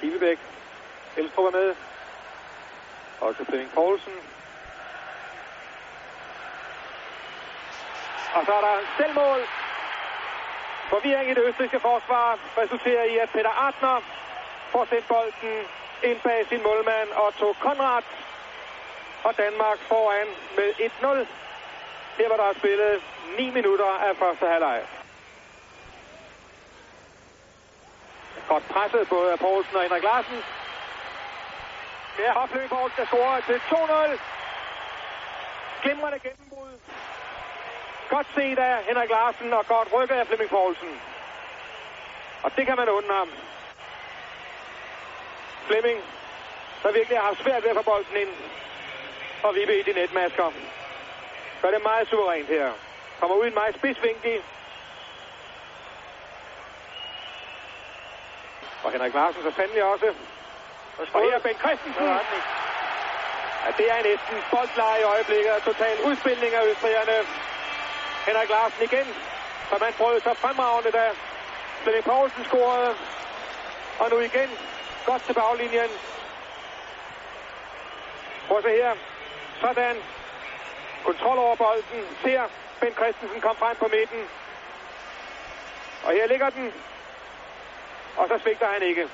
Sivebæk. Elstrup er med. Også Flemming Poulsen. Og så er der selvmål. Forvirring i det østrigske forsvar resulterer i, at Peter Artner får sendt bolden ind bag sin målmand Otto Konrad. Og Danmark foran med 1-0. Her var der spillet 9 minutter af første halvleg. Godt presset både af Poulsen og Henrik Larsen. Det er Flemming Poulsen, der scorer til 2-0. Glimrende gennembrud. Godt set af Henrik Larsen og godt rykket af Flemming Poulsen. Og det kan man undre ham. Flemming, der virkelig har haft svært ved at få bolden ind og vippe i de netmasker. Gør det meget suverænt her. Kommer ud i en meget spidsvinkel. Og Henrik Larsen så fandelig også. Og her er Ben Christensen. Ja, det er næsten boldleje i øjeblikket. Total udspilning af østrigerne. Henrik Larsen igen, som han prøvede sig fremragende, da Flemming Poulsen scorede. Og nu igen, godt til baglinjen. Prøv at se her. Sådan. Kontrol over bolden. Ser Ben Christensen komme frem på midten. Og her ligger den. Og så svigter han ikke.